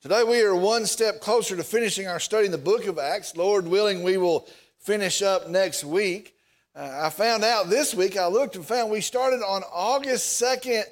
Today we are one step closer to finishing our study in the book of Acts. Lord willing, we will finish up next week. Uh, I found out this week, I looked and found we started on August 2nd,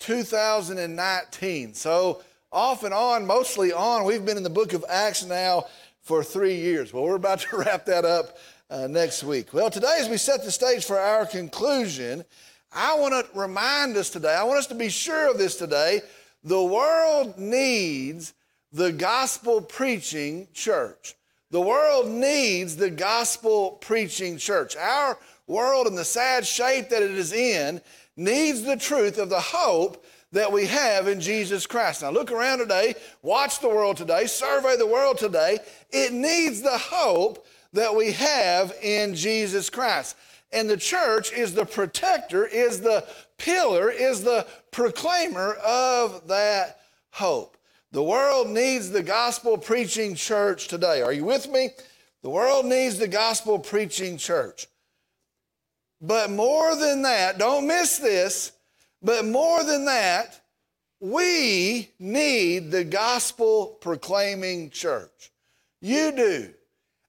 2019. So, off and on, mostly on, we've been in the book of Acts now for three years. Well, we're about to wrap that up uh, next week. Well, today, as we set the stage for our conclusion, I want to remind us today, I want us to be sure of this today. The world needs the gospel preaching church. The world needs the gospel preaching church. Our world, in the sad shape that it is in, needs the truth of the hope that we have in Jesus Christ. Now, look around today, watch the world today, survey the world today. It needs the hope that we have in Jesus Christ. And the church is the protector, is the pillar, is the proclaimer of that hope. The world needs the gospel preaching church today. Are you with me? The world needs the gospel preaching church. But more than that, don't miss this, but more than that, we need the gospel proclaiming church. You do.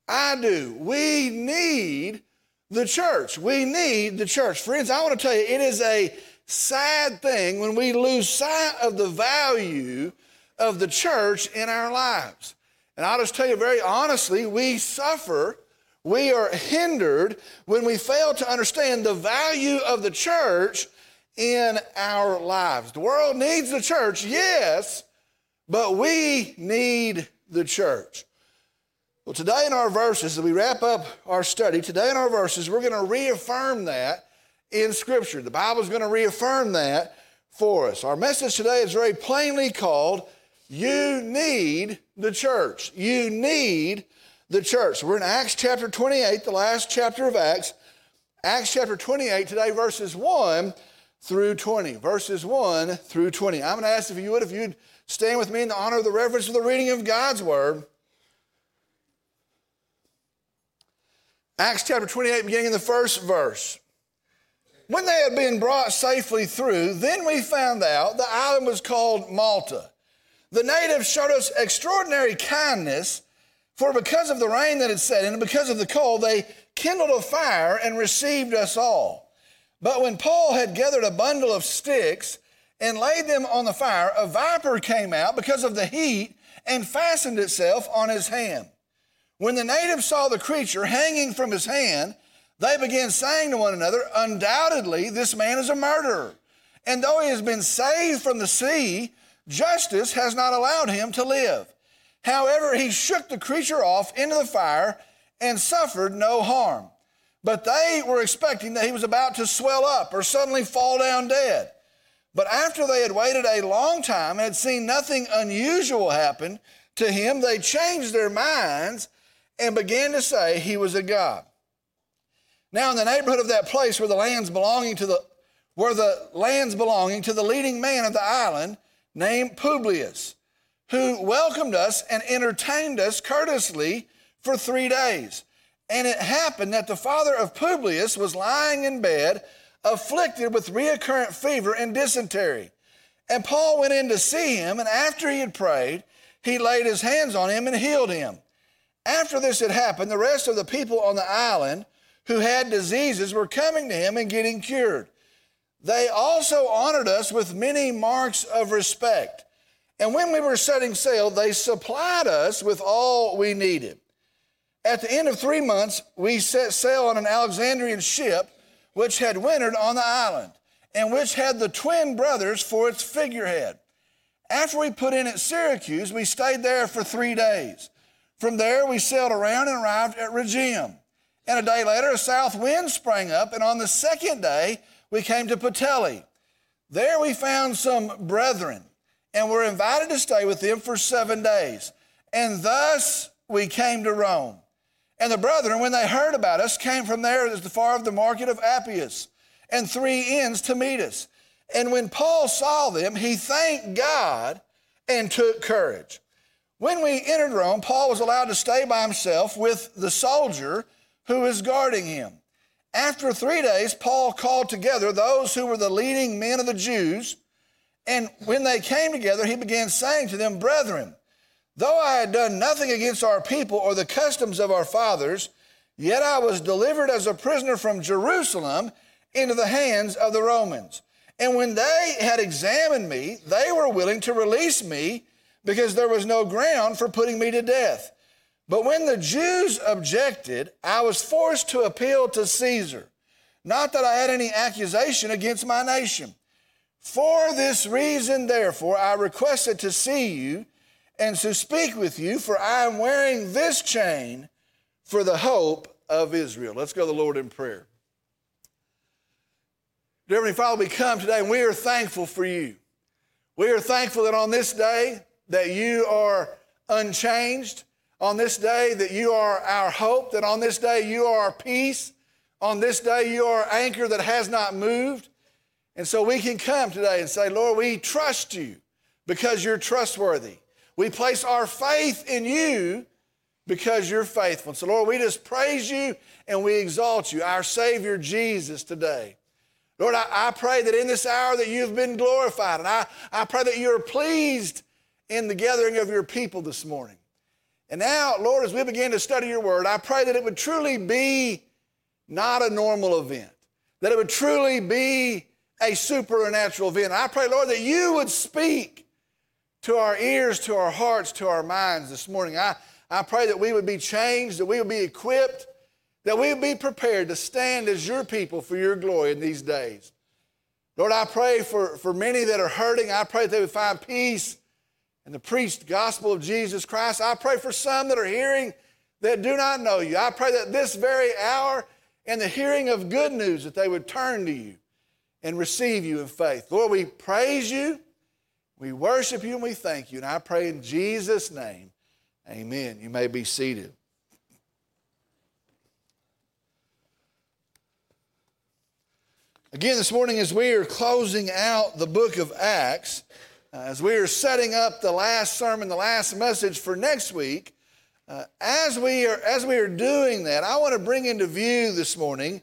I do. We need the church. We need the church. Friends, I want to tell you, it is a sad thing when we lose sight of the value of the church in our lives. And I'll just tell you very honestly, we suffer, we are hindered when we fail to understand the value of the church in our lives. The world needs the church, yes, but we need the church. Well, today in our verses, as we wrap up our study, today in our verses, we're going to reaffirm that in Scripture. The Bible is going to reaffirm that for us. Our message today is very plainly called you need the church. You need the church. We're in Acts chapter 28, the last chapter of Acts. Acts chapter 28, today, verses 1 through 20. Verses 1 through 20. I'm going to ask if you would, if you'd stand with me in the honor of the reverence of the reading of God's word. Acts chapter 28, beginning in the first verse. When they had been brought safely through, then we found out the island was called Malta. The natives showed us extraordinary kindness, for because of the rain that had set in and because of the cold, they kindled a fire and received us all. But when Paul had gathered a bundle of sticks and laid them on the fire, a viper came out because of the heat and fastened itself on his hand. When the natives saw the creature hanging from his hand, they began saying to one another, Undoubtedly, this man is a murderer. And though he has been saved from the sea, justice has not allowed him to live. However, he shook the creature off into the fire and suffered no harm. But they were expecting that he was about to swell up or suddenly fall down dead. But after they had waited a long time and had seen nothing unusual happen to him, they changed their minds and began to say he was a god. Now, in the neighborhood of that place where the lands belonging to the where the lands belonging to the leading man of the island, named Publius, who welcomed us and entertained us courteously for three days. And it happened that the father of Publius was lying in bed, afflicted with recurrent fever and dysentery. And Paul went in to see him, and after he had prayed, he laid his hands on him and healed him. After this had happened, the rest of the people on the island who had diseases were coming to him and getting cured. They also honored us with many marks of respect. And when we were setting sail, they supplied us with all we needed. At the end of three months, we set sail on an Alexandrian ship which had wintered on the island and which had the twin brothers for its figurehead. After we put in at Syracuse, we stayed there for three days. From there, we sailed around and arrived at Rhegium. And a day later, a south wind sprang up, and on the second day, we came to Puteoli. There we found some brethren and were invited to stay with them for seven days. And thus we came to Rome. And the brethren, when they heard about us, came from there as far of the market of Appius and three inns to meet us. And when Paul saw them, he thanked God and took courage. When we entered Rome, Paul was allowed to stay by himself with the soldier who was guarding him. After three days, Paul called together those who were the leading men of the Jews. And when they came together, he began saying to them, Brethren, Though I had done nothing against our people or the customs of our fathers, yet I was delivered as a prisoner from Jerusalem into the hands of the Romans. And when they had examined me, they were willing to release me because there was no ground for putting me to death. But when the Jews objected, I was forced to appeal to Caesar. Not that I had any accusation against my nation. For this reason, therefore, I requested to see you and to speak with you, for I am wearing this chain for the hope of Israel. Let's go to the Lord in prayer. Dear Heavenly Father, we come today and we are thankful for you. We are thankful that on this day that you are unchanged, on this day that you are our hope, that on this day you are our peace, on this day you are anchor that has not moved. And so we can come today and say, Lord, we trust you because you're trustworthy. We place our faith in you because you're faithful. So, Lord, we just praise you and we exalt you, our Savior Jesus, today. Lord, I, I, pray that in this hour that you've been glorified, and I, I pray that you're pleased in the gathering of your people this morning. And now, Lord, as we begin to study your word, I pray that it would truly be not a normal event, that it would truly be a supernatural event. I pray, Lord, that you would speak to our ears, to our hearts, to our minds this morning. I, I pray that we would be changed, that we would be equipped, that we would be prepared to stand as your people for your glory in these days. Lord, I pray for, for many that are hurting. I pray that they would find peace in the preached gospel of Jesus Christ. I pray for some that are hearing that do not know you. I pray that this very hour, in the hearing of good news, that they would turn to you and receive you in faith. Lord, we praise you. We worship you and we thank you. And I pray in Jesus' name, amen. You may be seated. Again, this morning, as we are closing out the book of Acts, as we are setting up the last sermon, the last message for next week, uh, as, we are, as we are doing that, I want to bring into view this morning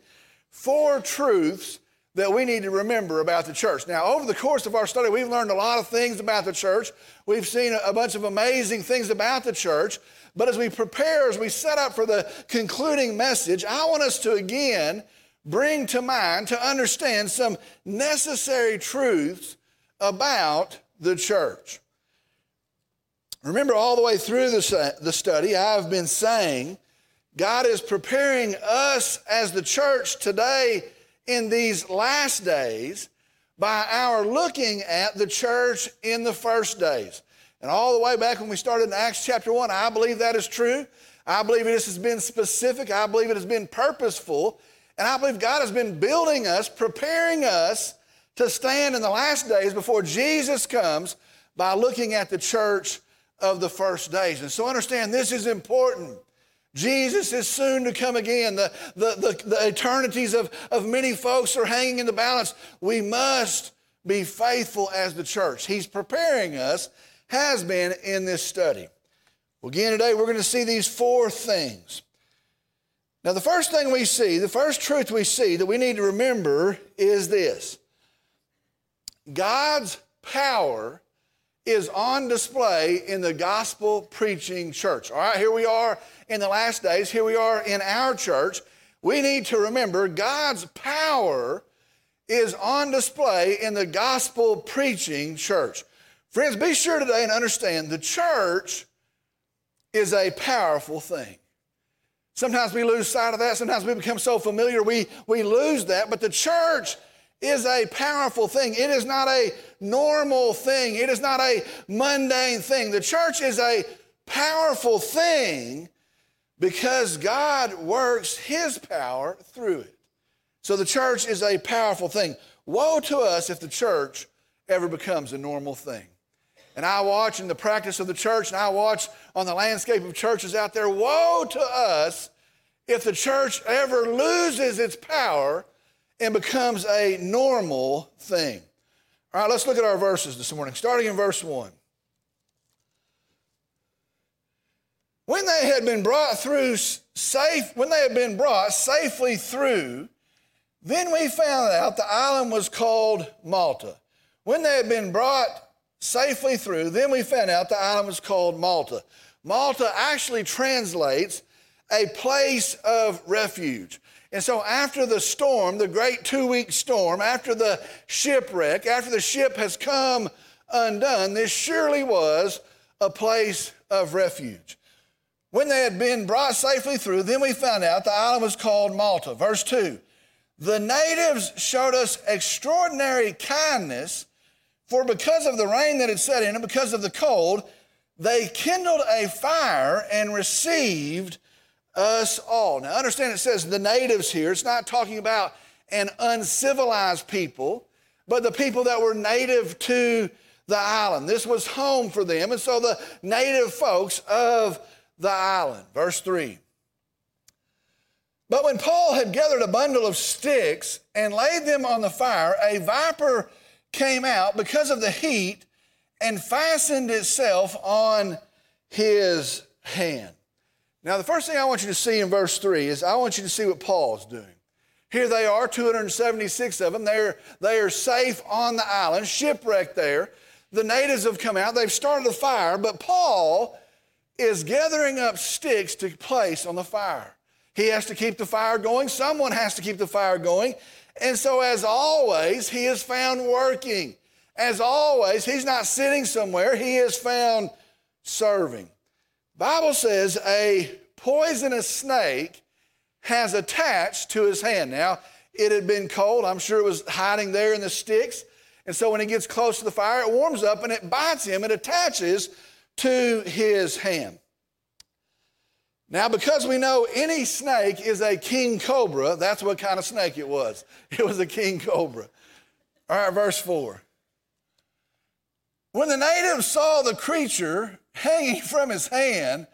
four truths that we need to remember about the church. Now, over the course of our study, we've learned a lot of things about the church. We've seen a bunch of amazing things about the church. But as we prepare, as we set up for the concluding message, I want us to again bring to mind, to understand some necessary truths about the church. Remember, all the way through the, the study, I've been saying God is preparing us as the church today in these last days by our looking at the church in the first days. And all the way back when we started in Acts chapter 1, I believe that is true. I believe this has been specific. I believe it has been purposeful. And I believe God has been building us, preparing us to stand in the last days before Jesus comes by looking at the church of the first days. And so understand this is important. Jesus is soon to come again. The, the, the, the, eternities of, of many folks are hanging in the balance. We must be faithful as the church. He's preparing us, has been in this study. Well, again, today we're going to see these four things. Now, the first thing we see, the first truth we see that we need to remember is this God's power is on display in the gospel preaching church. All right, here we are in the last days. Here we are in our church. We need to remember God's power is on display in the gospel preaching church. Friends, be sure today and understand the church is a powerful thing. Sometimes we lose sight of that. Sometimes we become so familiar we, we lose that. But the church is a powerful thing. It is not a normal thing. It is not a mundane thing. The church is a powerful thing because God works His power through it. So the church is a powerful thing. Woe to us if the church ever becomes a normal thing. And I watch in the practice of the church, and I watch on the landscape of churches out there. Woe to us if the church ever loses its power and becomes a normal thing. All right, let's look at our verses this morning, starting in verse 1. When they had been brought through safe, when they had been brought safely through, then we found out the island was called Malta. When they had been brought safely through, then we found out the island was called Malta. Malta actually translates a place of refuge. And so, after the storm, the great two week storm, after the shipwreck, after the ship has come undone, this surely was a place of refuge. When they had been brought safely through, then we found out the island was called Malta. Verse 2 The natives showed us extraordinary kindness, for because of the rain that had set in and because of the cold, they kindled a fire and received us all. Now, understand it says the natives here. It's not talking about an uncivilized people, but the people that were native to the island. This was home for them. And so the native folks of the island. Verse 3. But when Paul had gathered a bundle of sticks and laid them on the fire, a viper came out because of the heat and fastened itself on his hand. Now, the first thing I want you to see in verse 3 is I want you to see what Paul's doing. Here they are, 276 of them. They're, they are safe on the island, shipwrecked there. The natives have come out, they've started a fire, but Paul is gathering up sticks to place on the fire. He has to keep the fire going, someone has to keep the fire going. And so, as always, he is found working. As always, he's not sitting somewhere, he is found serving. Bible says a poisonous snake has attached to his hand. Now, it had been cold. I'm sure it was hiding there in the sticks. And so when he gets close to the fire, it warms up and it bites him. It attaches to his hand. Now, because we know any snake is a king cobra, that's what kind of snake it was. It was a king cobra. All right, verse 4. When the natives saw the creature hanging from his hand,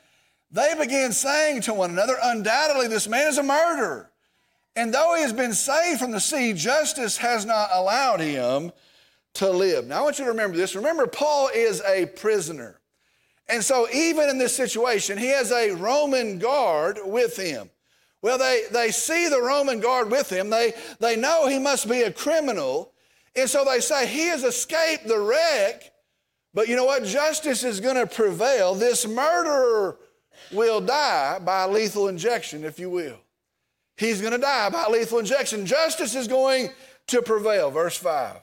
they began saying to one another, Undoubtedly, this man is a murderer. And though he has been saved from the sea, justice has not allowed him to live. Now, I want you to remember this. Remember, Paul is a prisoner. And so, even in this situation, he has a Roman guard with him. Well, they, they see the Roman guard with him. They, they know he must be a criminal. And so they say, He has escaped the wreck but you know what? Justice is going to prevail. This murderer will die by lethal injection, if you will. He's going to die by lethal injection. Justice is going to prevail. Verse 5.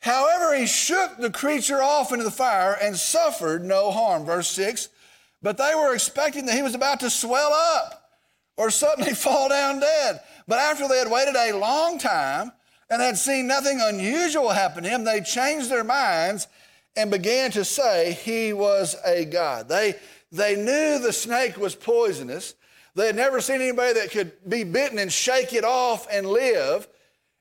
However, he shook the creature off into the fire and suffered no harm. Verse 6. But they were expecting that he was about to swell up or suddenly fall down dead. But after they had waited a long time, and had seen nothing unusual happen to him, they changed their minds and began to say he was a god. They, they knew the snake was poisonous. They had never seen anybody that could be bitten and shake it off and live.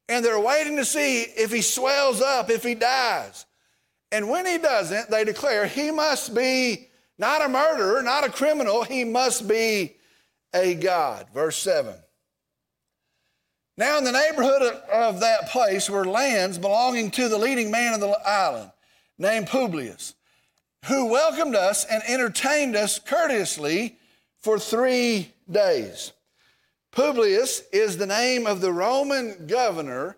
And they're waiting to see if he swells up, if he dies. And when he doesn't, they declare he must be not a murderer, not a criminal, he must be a god. Verse 7. Now, in the neighborhood of that place were lands belonging to the leading man of the island, named Publius, who welcomed us and entertained us courteously for three days. Publius is the name of the Roman governor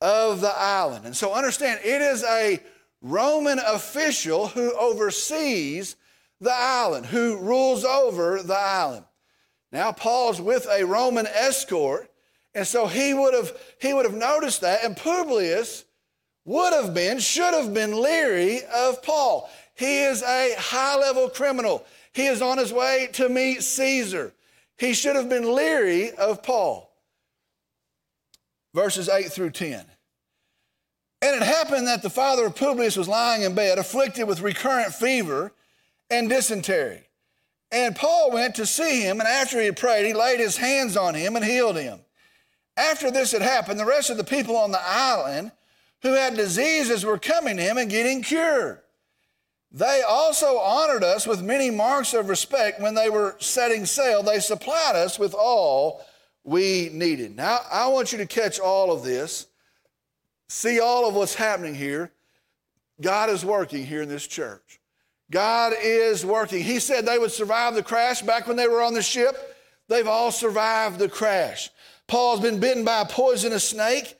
of the island. And so understand, it is a Roman official who oversees the island, who rules over the island. Now, Paul's with a Roman escort and so he would have he would have noticed that, and Publius would have been, should have been leery of Paul. He is a high level criminal. He is on his way to meet Caesar. He should have been leery of Paul. Verses 8 through 10. And it happened that the father of Publius was lying in bed, afflicted with recurrent fever and dysentery. And Paul went to see him, and after he had prayed, he laid his hands on him and healed him. After this had happened, the rest of the people on the island who had diseases were coming to him and getting cured. They also honored us with many marks of respect when they were setting sail. They supplied us with all we needed. Now, I want you to catch all of this, see all of what's happening here. God is working here in this church. God is working. He said they would survive the crash back when they were on the ship. They've all survived the crash. Paul's been bitten by a poisonous snake,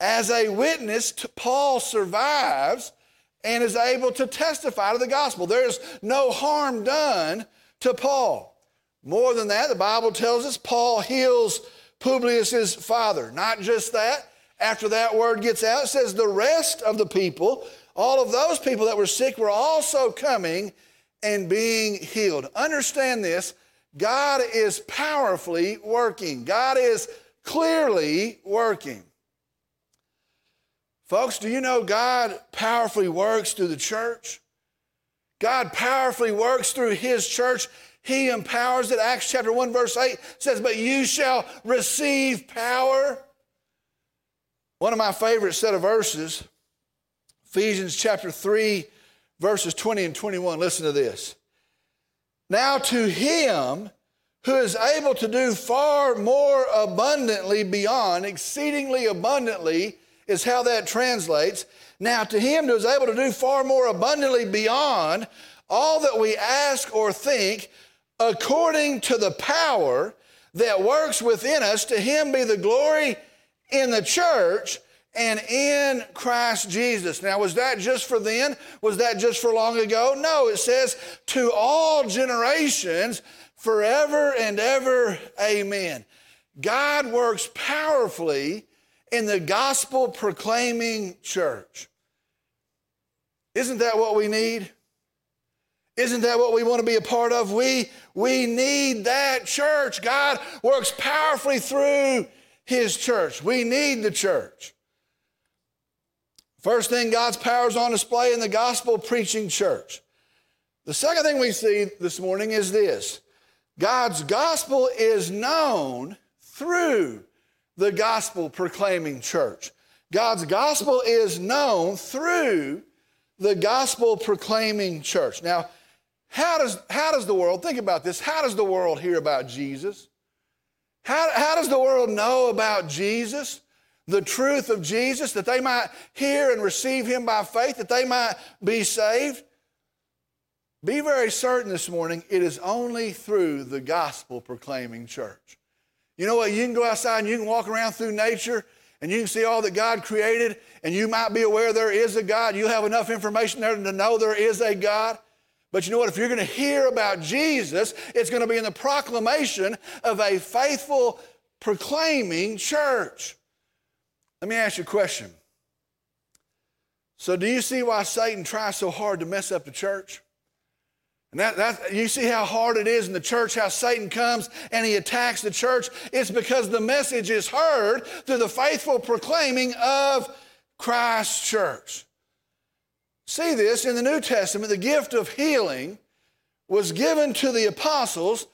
as a witness, Paul survives and is able to testify to the gospel. There's no harm done to Paul. More than that, the Bible tells us Paul heals Publius's father. Not just that, after that word gets out, it says the rest of the people, all of those people that were sick, were also coming and being healed. Understand this God is powerfully working, God is clearly working. Folks, do you know God powerfully works through the church? God powerfully works through His church. He empowers it. Acts chapter 1, verse 8 says, But you shall receive power. One of my favorite set of verses, Ephesians chapter 3, verses 20 and 21. Listen to this. Now to him who is able to do far more abundantly beyond, exceedingly abundantly, is how that translates. Now, to him who is able to do far more abundantly beyond all that we ask or think, according to the power that works within us, to him be the glory in the church and in Christ Jesus. Now, was that just for then? Was that just for long ago? No, it says to all generations, forever and ever, amen. God works powerfully in the gospel proclaiming church. Isn't that what we need? Isn't that what we want to be a part of? We, we need that church. God works powerfully through his church. We need the church. First thing, God's power is on display in the gospel preaching church. The second thing we see this morning is this God's gospel is known through the gospel proclaiming church. God's gospel is known through the gospel proclaiming church. Now, how does, how does the world, think about this, how does the world hear about Jesus? How, how does the world know about Jesus? The truth of Jesus, that they might hear and receive Him by faith, that they might be saved? Be very certain this morning, it is only through the gospel proclaiming church. You know what? You can go outside and you can walk around through nature and you can see all that God created, and you might be aware there is a God. You have enough information there to know there is a God. But you know what? If you're going to hear about Jesus, it's going to be in the proclamation of a faithful, proclaiming church. Let me ask you a question. So, do you see why Satan tries so hard to mess up the church? And that, that, you see how hard it is in the church, how Satan comes and he attacks the church. It's because the message is heard through the faithful proclaiming of Christ's church. See this in the New Testament, the gift of healing was given to the apostles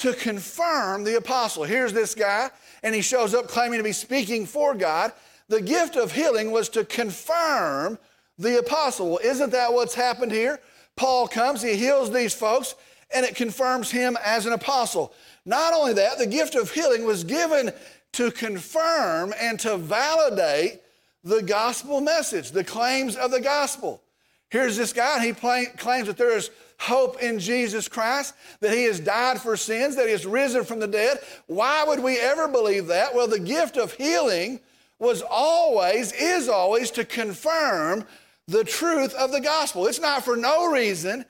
to confirm the apostle. Here's this guy, and he shows up claiming to be speaking for God. The gift of healing was to confirm the apostle. Well, isn't that what's happened here? Paul comes, he heals these folks, and it confirms him as an apostle. Not only that, the gift of healing was given to confirm and to validate the gospel message, the claims of the gospel. Here's this guy, and he claims that there is hope in Jesus Christ, that he has died for sins, that he has risen from the dead. Why would we ever believe that? Well, the gift of healing was always, is always to confirm the truth of the gospel. It's not for no reason,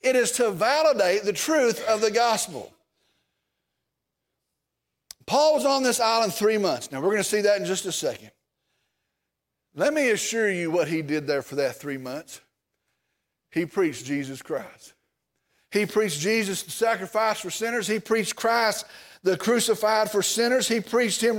it is to validate the truth of the gospel. Paul was on this island three months. Now, we're going to see that in just a second. Let me assure you what he did there for that three months. He preached Jesus Christ. He preached Jesus, the sacrifice for sinners. He preached Christ, the crucified for sinners. He preached Him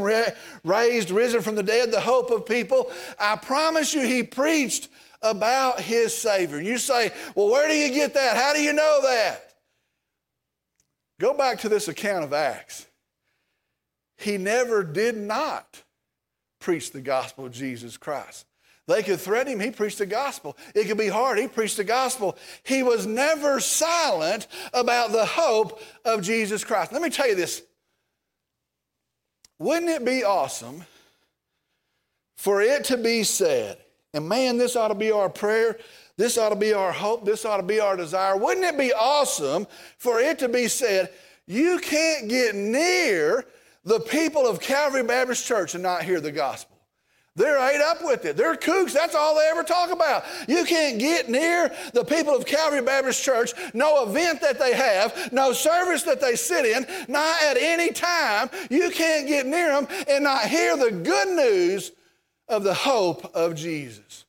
raised, risen from the dead, the hope of people. I promise you, He preached about his Savior. And you say, well, where do you get that? How do you know that? Go back to this account of Acts. He never did not preach the gospel of Jesus Christ. They could threaten him, he preached the gospel. It could be hard, he preached the gospel. He was never silent about the hope of Jesus Christ. Let me tell you this. Wouldn't it be awesome for it to be said, and man, this ought to be our prayer. This ought to be our hope. This ought to be our desire. Wouldn't it be awesome for it to be said, you can't get near the people of Calvary Baptist Church and not hear the gospel? They're ate up with it. They're kooks. That's all they ever talk about. You can't get near the people of Calvary Baptist Church, no event that they have, no service that they sit in, not at any time. You can't get near them and not hear the good news of the hope of Jesus.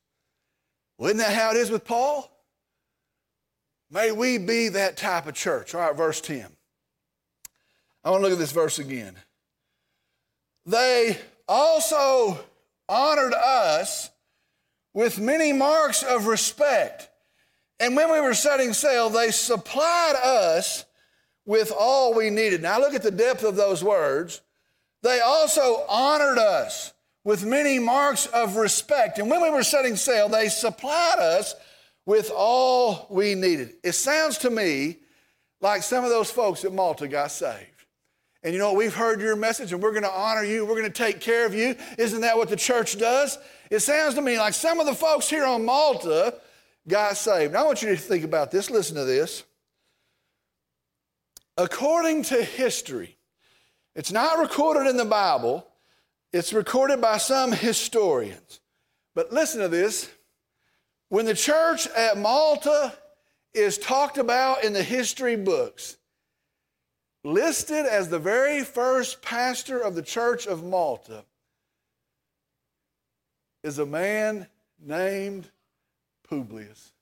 Well, isn't that how it is with Paul? May we be that type of church. All right, verse 10. I want to look at this verse again. They also honored us with many marks of respect. And when we were setting sail, they supplied us with all we needed. Now look at the depth of those words. They also honored us with many marks of respect. And when we were setting sail, they supplied us with all we needed. It sounds to me like some of those folks at Malta got saved. And you know, we've heard your message and we're going to honor you. We're going to take care of you. Isn't that what the church does? It sounds to me like some of the folks here on Malta got saved. Now, I want you to think about this. Listen to this. According to history, it's not recorded in the Bible, it's recorded by some historians. But listen to this. When the church at Malta is talked about in the history books, listed as the very first pastor of the church of Malta is a man named Publius.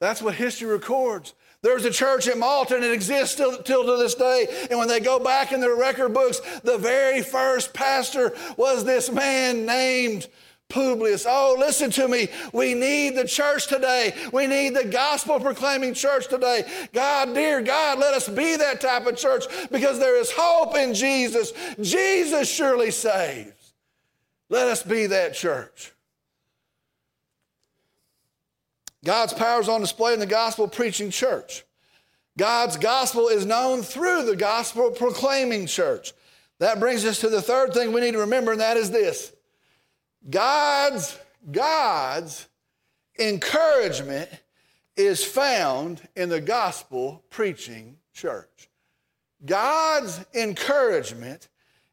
That's what history records. There's a church in Malta and it exists still till to this day. And when they go back in their record books, the very first pastor was this man named Publius. Oh, listen to me. We need the church today. We need the gospel proclaiming church today. God, dear God, let us be that type of church because there is hope in Jesus. Jesus surely saves. Let us be that church. God's power is on display in the gospel preaching church. God's gospel is known through the gospel proclaiming church. That brings us to the third thing we need to remember, and that is this God's, God's encouragement is found in the gospel preaching church. God's encouragement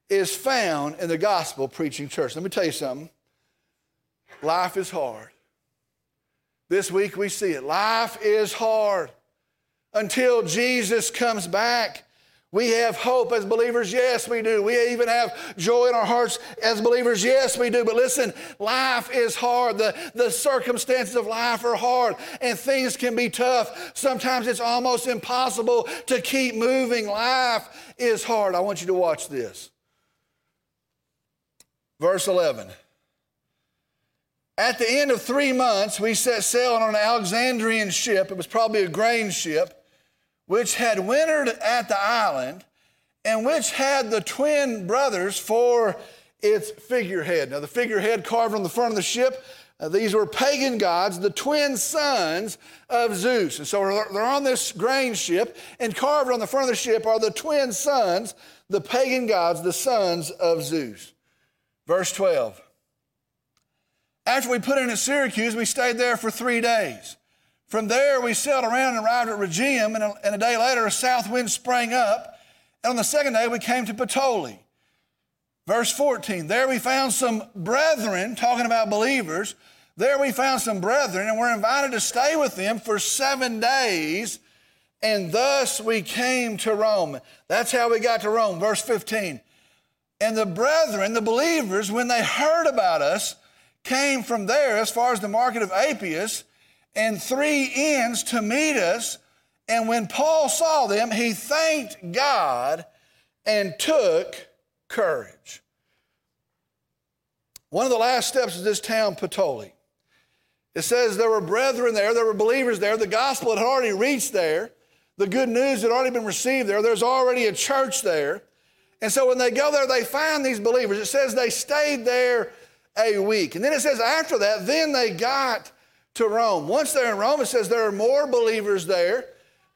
is found in the gospel preaching church. Let me tell you something. Life is hard. This week we see it. Life is hard until Jesus comes back. We have hope as believers, yes, we do. We even have joy in our hearts as believers, yes, we do. But listen, life is hard. The, the circumstances of life are hard, and things can be tough. Sometimes it's almost impossible to keep moving. Life is hard. I want you to watch this. Verse 11. At the end of three months, we set sail on an Alexandrian ship. It was probably a grain ship which had wintered at the island, and which had the twin brothers for its figurehead. Now, the figurehead carved on the front of the ship, uh, these were pagan gods, the twin sons of Zeus. And so they're on this grain ship, and carved on the front of the ship are the twin sons, the pagan gods, the sons of Zeus. Verse 12. After we put in at Syracuse, we stayed there for three days. From there, we sailed around and arrived at Rhegium, and a, and a day later, a south wind sprang up. And on the second day, we came to Puteoli. Verse 14, there we found some brethren, talking about believers. There we found some brethren, and were invited to stay with them for seven days. And thus we came to Rome. That's how we got to Rome. Verse 15. And the brethren, the believers, when they heard about us, came from there as far as the market of Appius and three inns to meet us. And when Paul saw them, he thanked God and took courage. One of the last steps is this town, Puteoli. It says there were brethren there, there were believers there, the gospel had already reached there, the good news had already been received there, there's already a church there. And so when they go there, they find these believers. It says they stayed there a week. And then it says after that, then they got to Rome. Once they're in Rome, it says there are more believers there.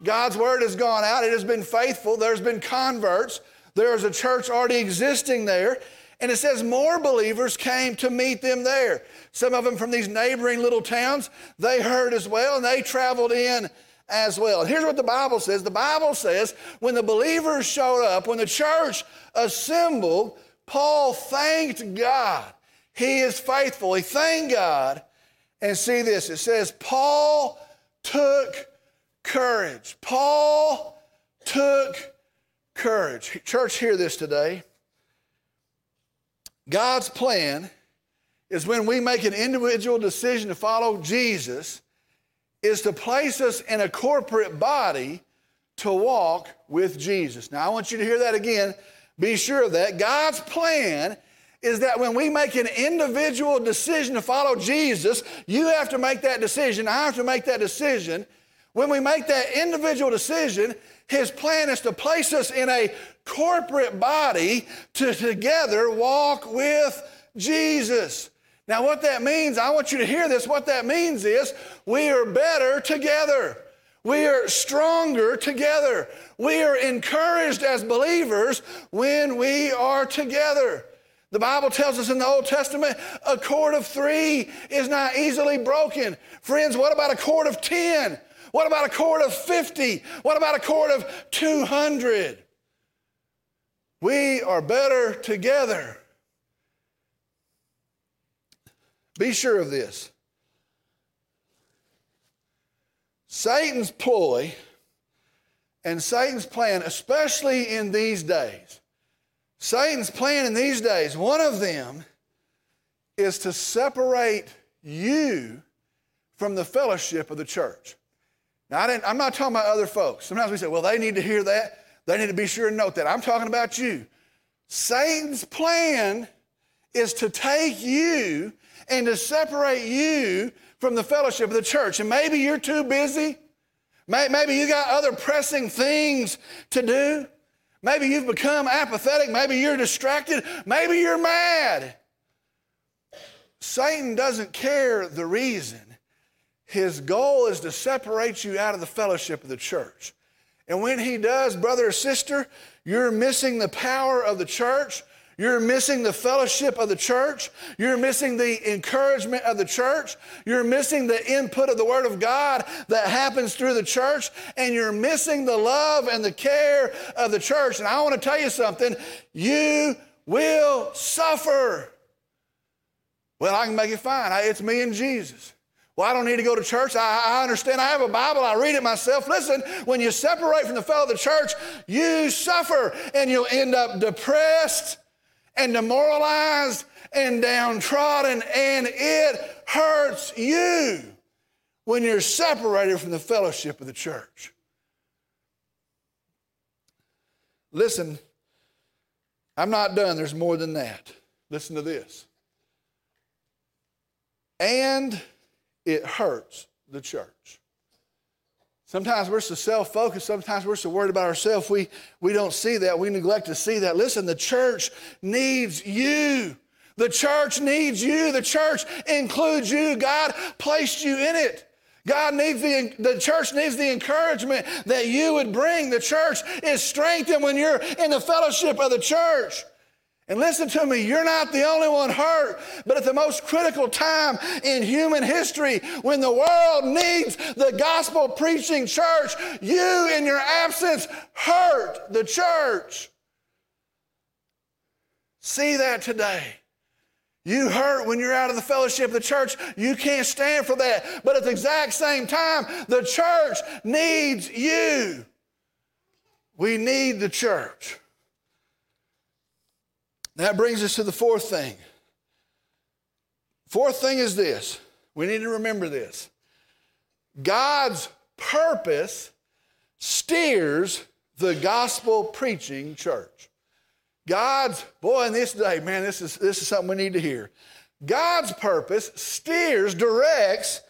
God's word has gone out, it has been faithful, there's been converts, there's a church already existing there. And it says more believers came to meet them there. Some of them from these neighboring little towns, they heard as well and they traveled in as well. And here's what the Bible says the Bible says when the believers showed up, when the church assembled, Paul thanked God. He is faithful. He thank God. And see this it says, Paul took courage. Paul took courage. Church, hear this today. God's plan is when we make an individual decision to follow Jesus, is to place us in a corporate body to walk with Jesus. Now, I want you to hear that again. Be sure of that. God's plan is that when we make an individual decision to follow Jesus, you have to make that decision. I have to make that decision. When we make that individual decision, his plan is to place us in a corporate body to together walk with Jesus. Now, what that means, I want you to hear this. What that means is we are better together. We are stronger together. We are encouraged as believers when we are together. The Bible tells us in the Old Testament a cord of three is not easily broken. Friends, what about a cord of 10? What about a cord of 50? What about a cord of 200? We are better together. Be sure of this. Satan's ploy and Satan's plan, especially in these days, Satan's plan in these days, one of them is to separate you from the fellowship of the church. Now, I am not talking about other folks. Sometimes we say, well, they need to hear that. They need to be sure and note that. I'm talking about you. Satan's plan is to take you and to separate you from the fellowship of the church. And maybe you're too busy. Maybe you got other pressing things to do. Maybe you've become apathetic. Maybe you're distracted. Maybe you're mad. Satan doesn't care the reason. His goal is to separate you out of the fellowship of the church. And when he does, brother or sister, you're missing the power of the church. You're missing the fellowship of the church. You're missing the encouragement of the church. You're missing the input of the Word of God that happens through the church. And you're missing the love and the care of the church. And I want to tell you something you will suffer. Well, I can make it fine. It's me and Jesus. Well, I don't need to go to church. I, I, understand. I have a Bible. I read it myself. Listen, when you separate from the fellow of the church, you suffer and you'll end up depressed and demoralized and downtrodden, and it hurts you when you're separated from the fellowship of the church. Listen, I'm not done. There's more than that. Listen to this. And it hurts the church. Sometimes we're so self focused, sometimes we're so worried about ourselves, we, we don't see that. We neglect to see that. Listen, the church needs you. The church needs you. The church includes you. God placed you in it. God needs the, the church needs the encouragement that you would bring. The church is strengthened when you're in the fellowship of the church. And listen to me, you're not the only one hurt, but at the most critical time in human history, when the world needs the gospel preaching church, you in your absence hurt the church. See that today. You hurt when you're out of the fellowship of the church. You can't stand for that. But at the exact same time, the church needs you. We need the church. That brings us to the fourth thing. Fourth thing is this we need to remember this God's purpose steers the gospel preaching church. God's, boy, in this day, man, this is, this is something we need to hear. God's purpose steers, directs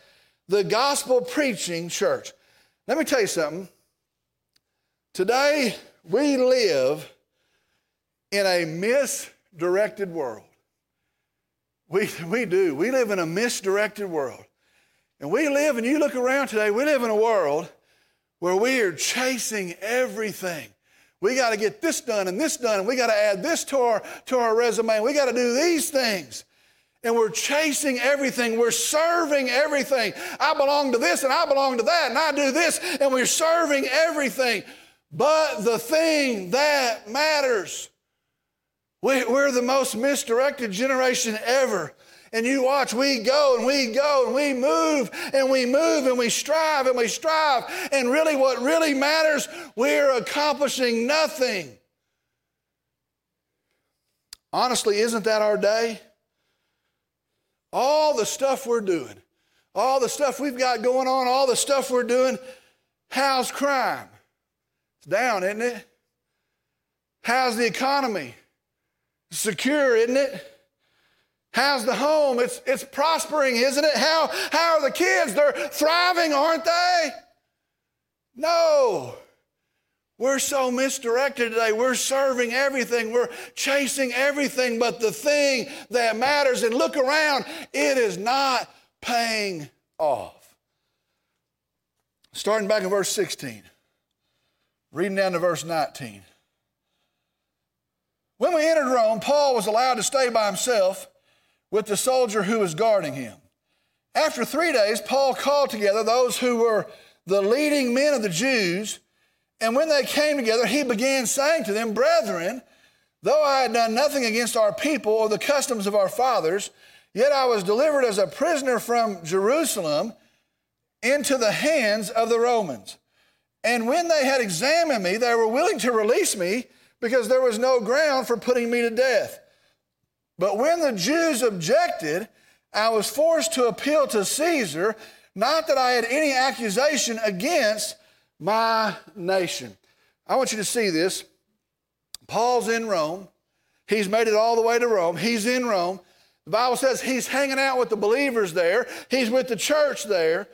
the gospel preaching church. Let me tell you something. Today, we live in a misdirected world. We, we do. We live in a misdirected world. And we live, and you look around today, we live in a world where we are chasing everything. We got to get this done and this done, and we got to add this to our, to our resume, and we got to do these things. And we're chasing everything. We're serving everything. I belong to this and I belong to that, and I do this, and we're serving everything. But the thing that matters We, we're the most misdirected generation ever. And you watch, we go and we go and we move and we move and we strive and we strive. And really, what really matters, we're accomplishing nothing. Honestly, isn't that our day? All the stuff we're doing, all the stuff we've got going on, all the stuff we're doing, how's crime? It's down, isn't it? How's the economy? Secure, isn't it? How's the home? It's, it's prospering, isn't it? How, how are the kids? They're thriving, aren't they? No. We're so misdirected today. We're serving everything. We're chasing everything but the thing that matters. And look around, it is not paying off. Starting back in verse 16, reading down to verse 19. When we entered Rome, Paul was allowed to stay by himself with the soldier who was guarding him. After three days, Paul called together those who were the leading men of the Jews, and when they came together, he began saying to them, Brethren, though I had done nothing against our people or the customs of our fathers, yet I was delivered as a prisoner from Jerusalem into the hands of the Romans. And when they had examined me, they were willing to release me because there was no ground for putting me to death. But when the Jews objected, I was forced to appeal to Caesar, not that I had any accusation against my nation. I want you to see this. Paul's in Rome. He's made it all the way to Rome. He's in Rome. The Bible says he's hanging out with the believers there, he's with the church there.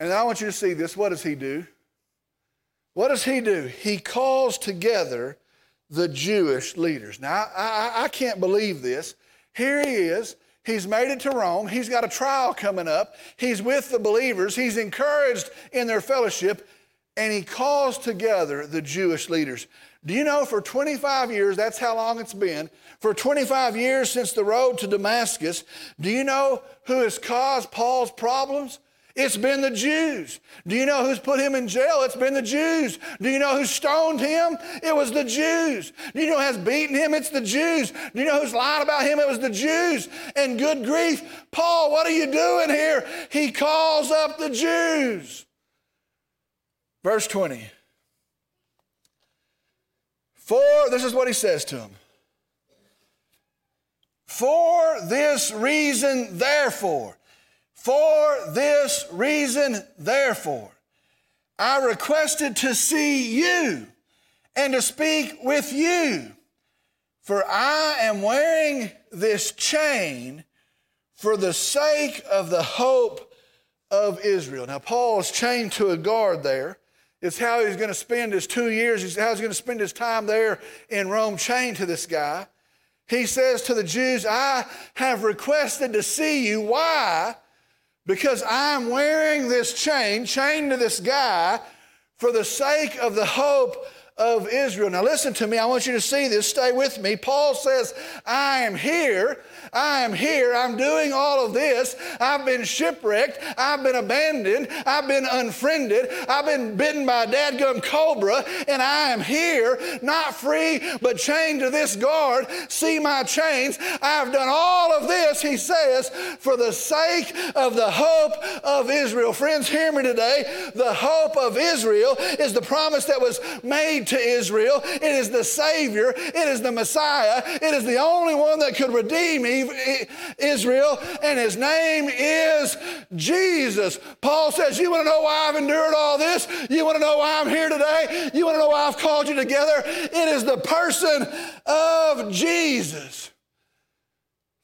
And I want you to see this. What does he do? What does he do? He calls together the Jewish leaders. Now, I, I, I can't believe this. Here he is. He's made it to Rome. He's got a trial coming up. He's with the believers. He's encouraged in their fellowship, and he calls together the Jewish leaders. Do you know for 25 years, that's how long it's been, for 25 years since the road to Damascus, do you know who has caused Paul's problems? It's been the Jews. Do you know who's put him in jail? It's been the Jews. Do you know who stoned him? It was the Jews. Do you know who has beaten him? It's the Jews. Do you know who's lied about him? It was the Jews. And good grief, Paul, what are you doing here? He calls up the Jews. Verse 20. For, this is what he says to them. For this reason, therefore, for this reason, therefore, I requested to see you and to speak with you, for I am wearing this chain for the sake of the hope of Israel. Now, Paul is chained to a guard there. It's how he's going to spend his two years, it's how he's going to spend his time there in Rome, chained to this guy. He says to the Jews, I have requested to see you. Why? Because I'm wearing this chain, chained to this guy, for the sake of the hope of Israel. Now, listen to me. I want you to see this. Stay with me. Paul says, I am here. I am here. I'm doing all of this. I've been shipwrecked. I've been abandoned. I've been unfriended. I've been bitten by a dadgum cobra, and I am here, not free, but chained to this guard. See my chains. I've done all of this, he says, for the sake of the hope of Israel. Friends, hear me today. The hope of Israel is the promise that was made to Israel. It is the Savior. It is the Messiah. It is the only one that could redeem Israel, and his name is Jesus. Paul says, You want to know why I've endured all this? You want to know why I'm here today? You want to know why I've called you together? It is the person of Jesus.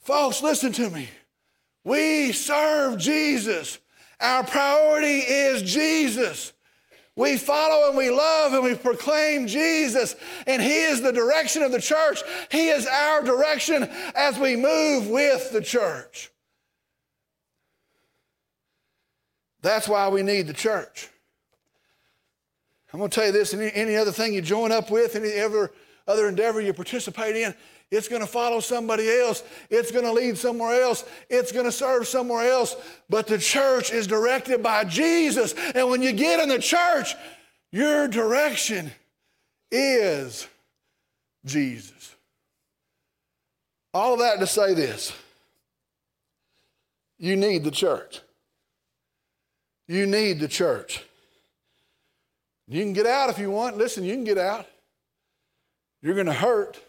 Folks, listen to me. We serve Jesus. Our priority is Jesus. We follow and we love and we proclaim Jesus, and He is the direction of the church. He is our direction as we move with the church. That's why we need the church. I'm going to tell you this any, any other thing you join up with, any ever other endeavor you participate in, it's going to follow somebody else. It's going to lead somewhere else. It's going to serve somewhere else. But the church is directed by Jesus. And when you get in the church, your direction is Jesus. All of that to say this you need the church. You need the church. You can get out if you want. Listen, you can get out. You're going to hurt.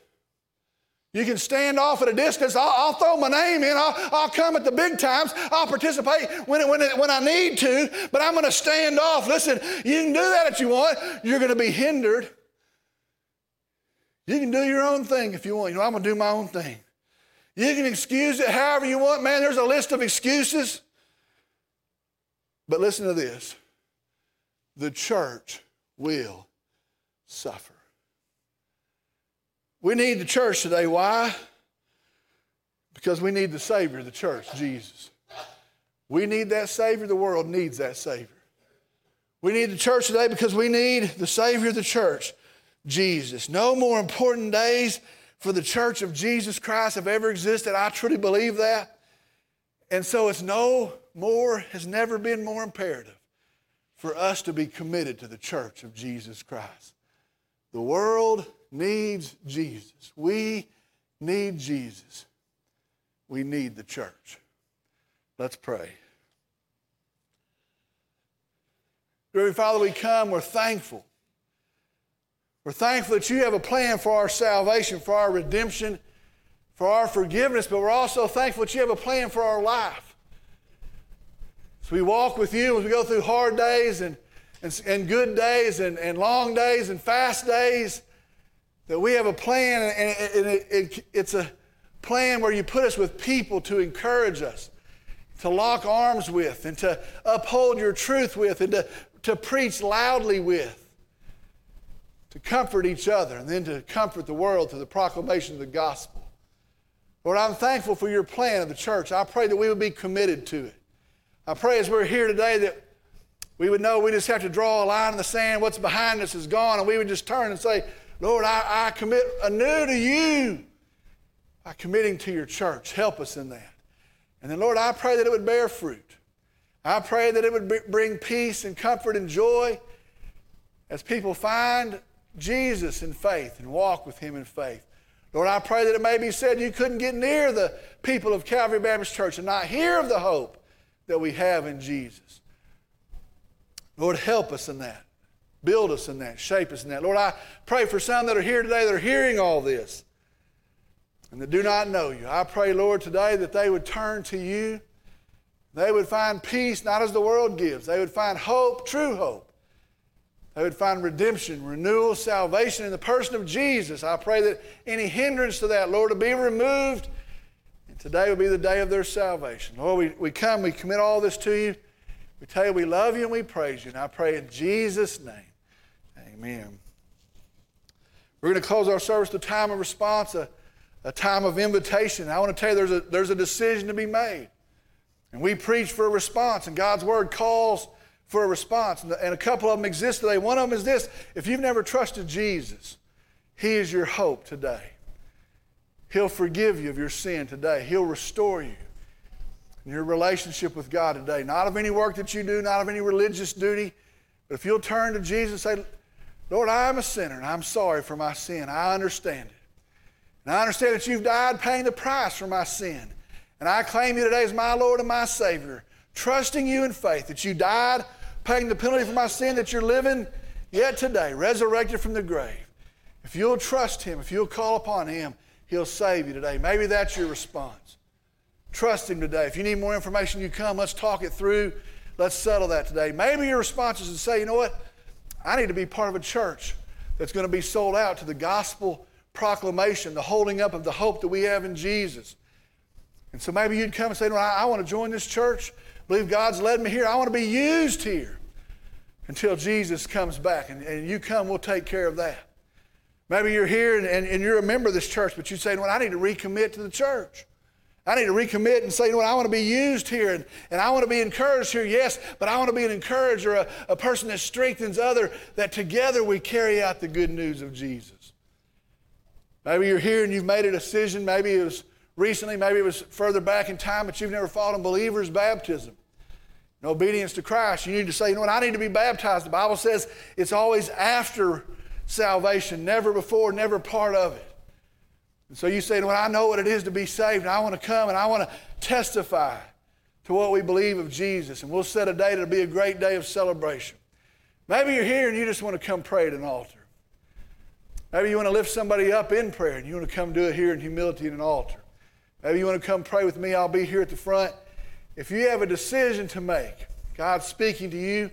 You can stand off at a distance. I'll, I'll throw my name in. I'll, I'll, come at the big times. I'll participate when, when, when I need to, but I'm going to stand off. Listen, you can do that if you want. You're going to be hindered. You can do your own thing if you want. You know, I'm going to do my own thing. You can excuse it however you want. Man, there's a list of excuses. But listen to this the church will suffer. We need the church today. Why? Because we need the Savior of the church, Jesus. We need that Savior. The world needs that Savior. We need the church today because we need the Savior of the church, Jesus. No more important days for the church of Jesus Christ have ever existed. I truly believe that. And so it's no more, has never been more imperative for us to be committed to the church of Jesus Christ. The world needs Jesus. We need Jesus. We need the church. Let's pray. Dear Father, we come, we're thankful. We're thankful that you have a plan for our salvation, for our redemption, for our forgiveness, but we're also thankful that you have a plan for our life. So we walk with you as we go through hard days and, and, and good days and, and long days and fast days that we have a plan, and, it, it, it's a plan where you put us with people to encourage us, to lock arms with, and to uphold your truth with, and to, to preach loudly with, to comfort each other, and then to comfort the world through the proclamation of the gospel. Lord, I'm thankful for your plan of the church. I pray that we would be committed to it. I pray as we're here today that we would know we just have to draw a line in the sand. What's behind us is gone, and we would just turn and say, Lord, I, I commit anew to you by committing to your church. Help us in that. And then, Lord, I pray that it would bear fruit. I pray that it would bring peace and comfort and joy as people find Jesus in faith and walk with him in faith. Lord, I pray that it may be said you couldn't get near the people of Calvary Baptist Church and not hear of the hope that we have in Jesus. Lord, help us in that. Build us in that, shape us in that. Lord, I pray for some that are here today that are hearing all this and that do not know you. I pray, Lord, today that they would turn to you. They would find peace, not as the world gives. They would find hope, true hope. They would find redemption, renewal, salvation in the person of Jesus. I pray that any hindrance to that, Lord, will be removed. And today will be the day of their salvation. Lord, we, we come, we commit all this to you. We tell you we love you and we praise you. And I pray in Jesus' name. Amen. We're going to close our service a time of response, a, a time of invitation. I want to tell you there's a, there's a decision to be made. And we preach for a response, and God's word calls for a response. And, and a couple of them exist today. One of them is this if you've never trusted Jesus, He is your hope today. He'll forgive you of your sin today, He'll restore you in your relationship with God today. Not of any work that you do, not of any religious duty, but if you'll turn to Jesus say, Lord, I am a sinner and I'm sorry for my sin. I understand it. And I understand that you've died paying the price for my sin. And I claim you today as my Lord and my Savior, trusting you in faith that you died paying the penalty for my sin, that you're living yet today, resurrected from the grave. If you'll trust Him, if you'll call upon Him, He'll save you today. Maybe that's your response. Trust Him today. If you need more information, you come. Let's talk it through. Let's settle that today. Maybe your response is to say, you know what? I need to be part of a church that's going to be sold out to the gospel proclamation, the holding up of the hope that we have in Jesus. And so maybe you'd come and say, no, I, I want to join this church. I believe God's led me here. I want to be used here until Jesus comes back. And, and you come, we'll take care of that. Maybe you're here and, and, and you're a member of this church, but you say, well, I need to recommit to the church. I need to recommit and say, you know what, I want to be used here and, and I want to be encouraged here, yes, but I want to be an encourager, a, a person that strengthens other, that together we carry out the good news of Jesus. Maybe you're here and you've made a decision, maybe it was recently, maybe it was further back in time, but you've never in believer's baptism. In obedience to Christ, you need to say, you know what, I need to be baptized. The Bible says it's always after salvation, never before, never part of it. And so you say, well, I know what it is to be saved, and I want to come and I want to testify to what we believe of Jesus. And we'll set a day that'll be a great day of celebration. Maybe you're here and you just want to come pray at an altar. Maybe you want to lift somebody up in prayer and you want to come do it here in humility at an altar. Maybe you want to come pray with me. I'll be here at the front. If you have a decision to make, God's speaking to you,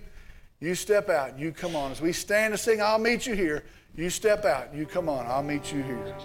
you step out. and You come on. As we stand and sing, I'll meet you here. You step out. and You come on. I'll meet you here.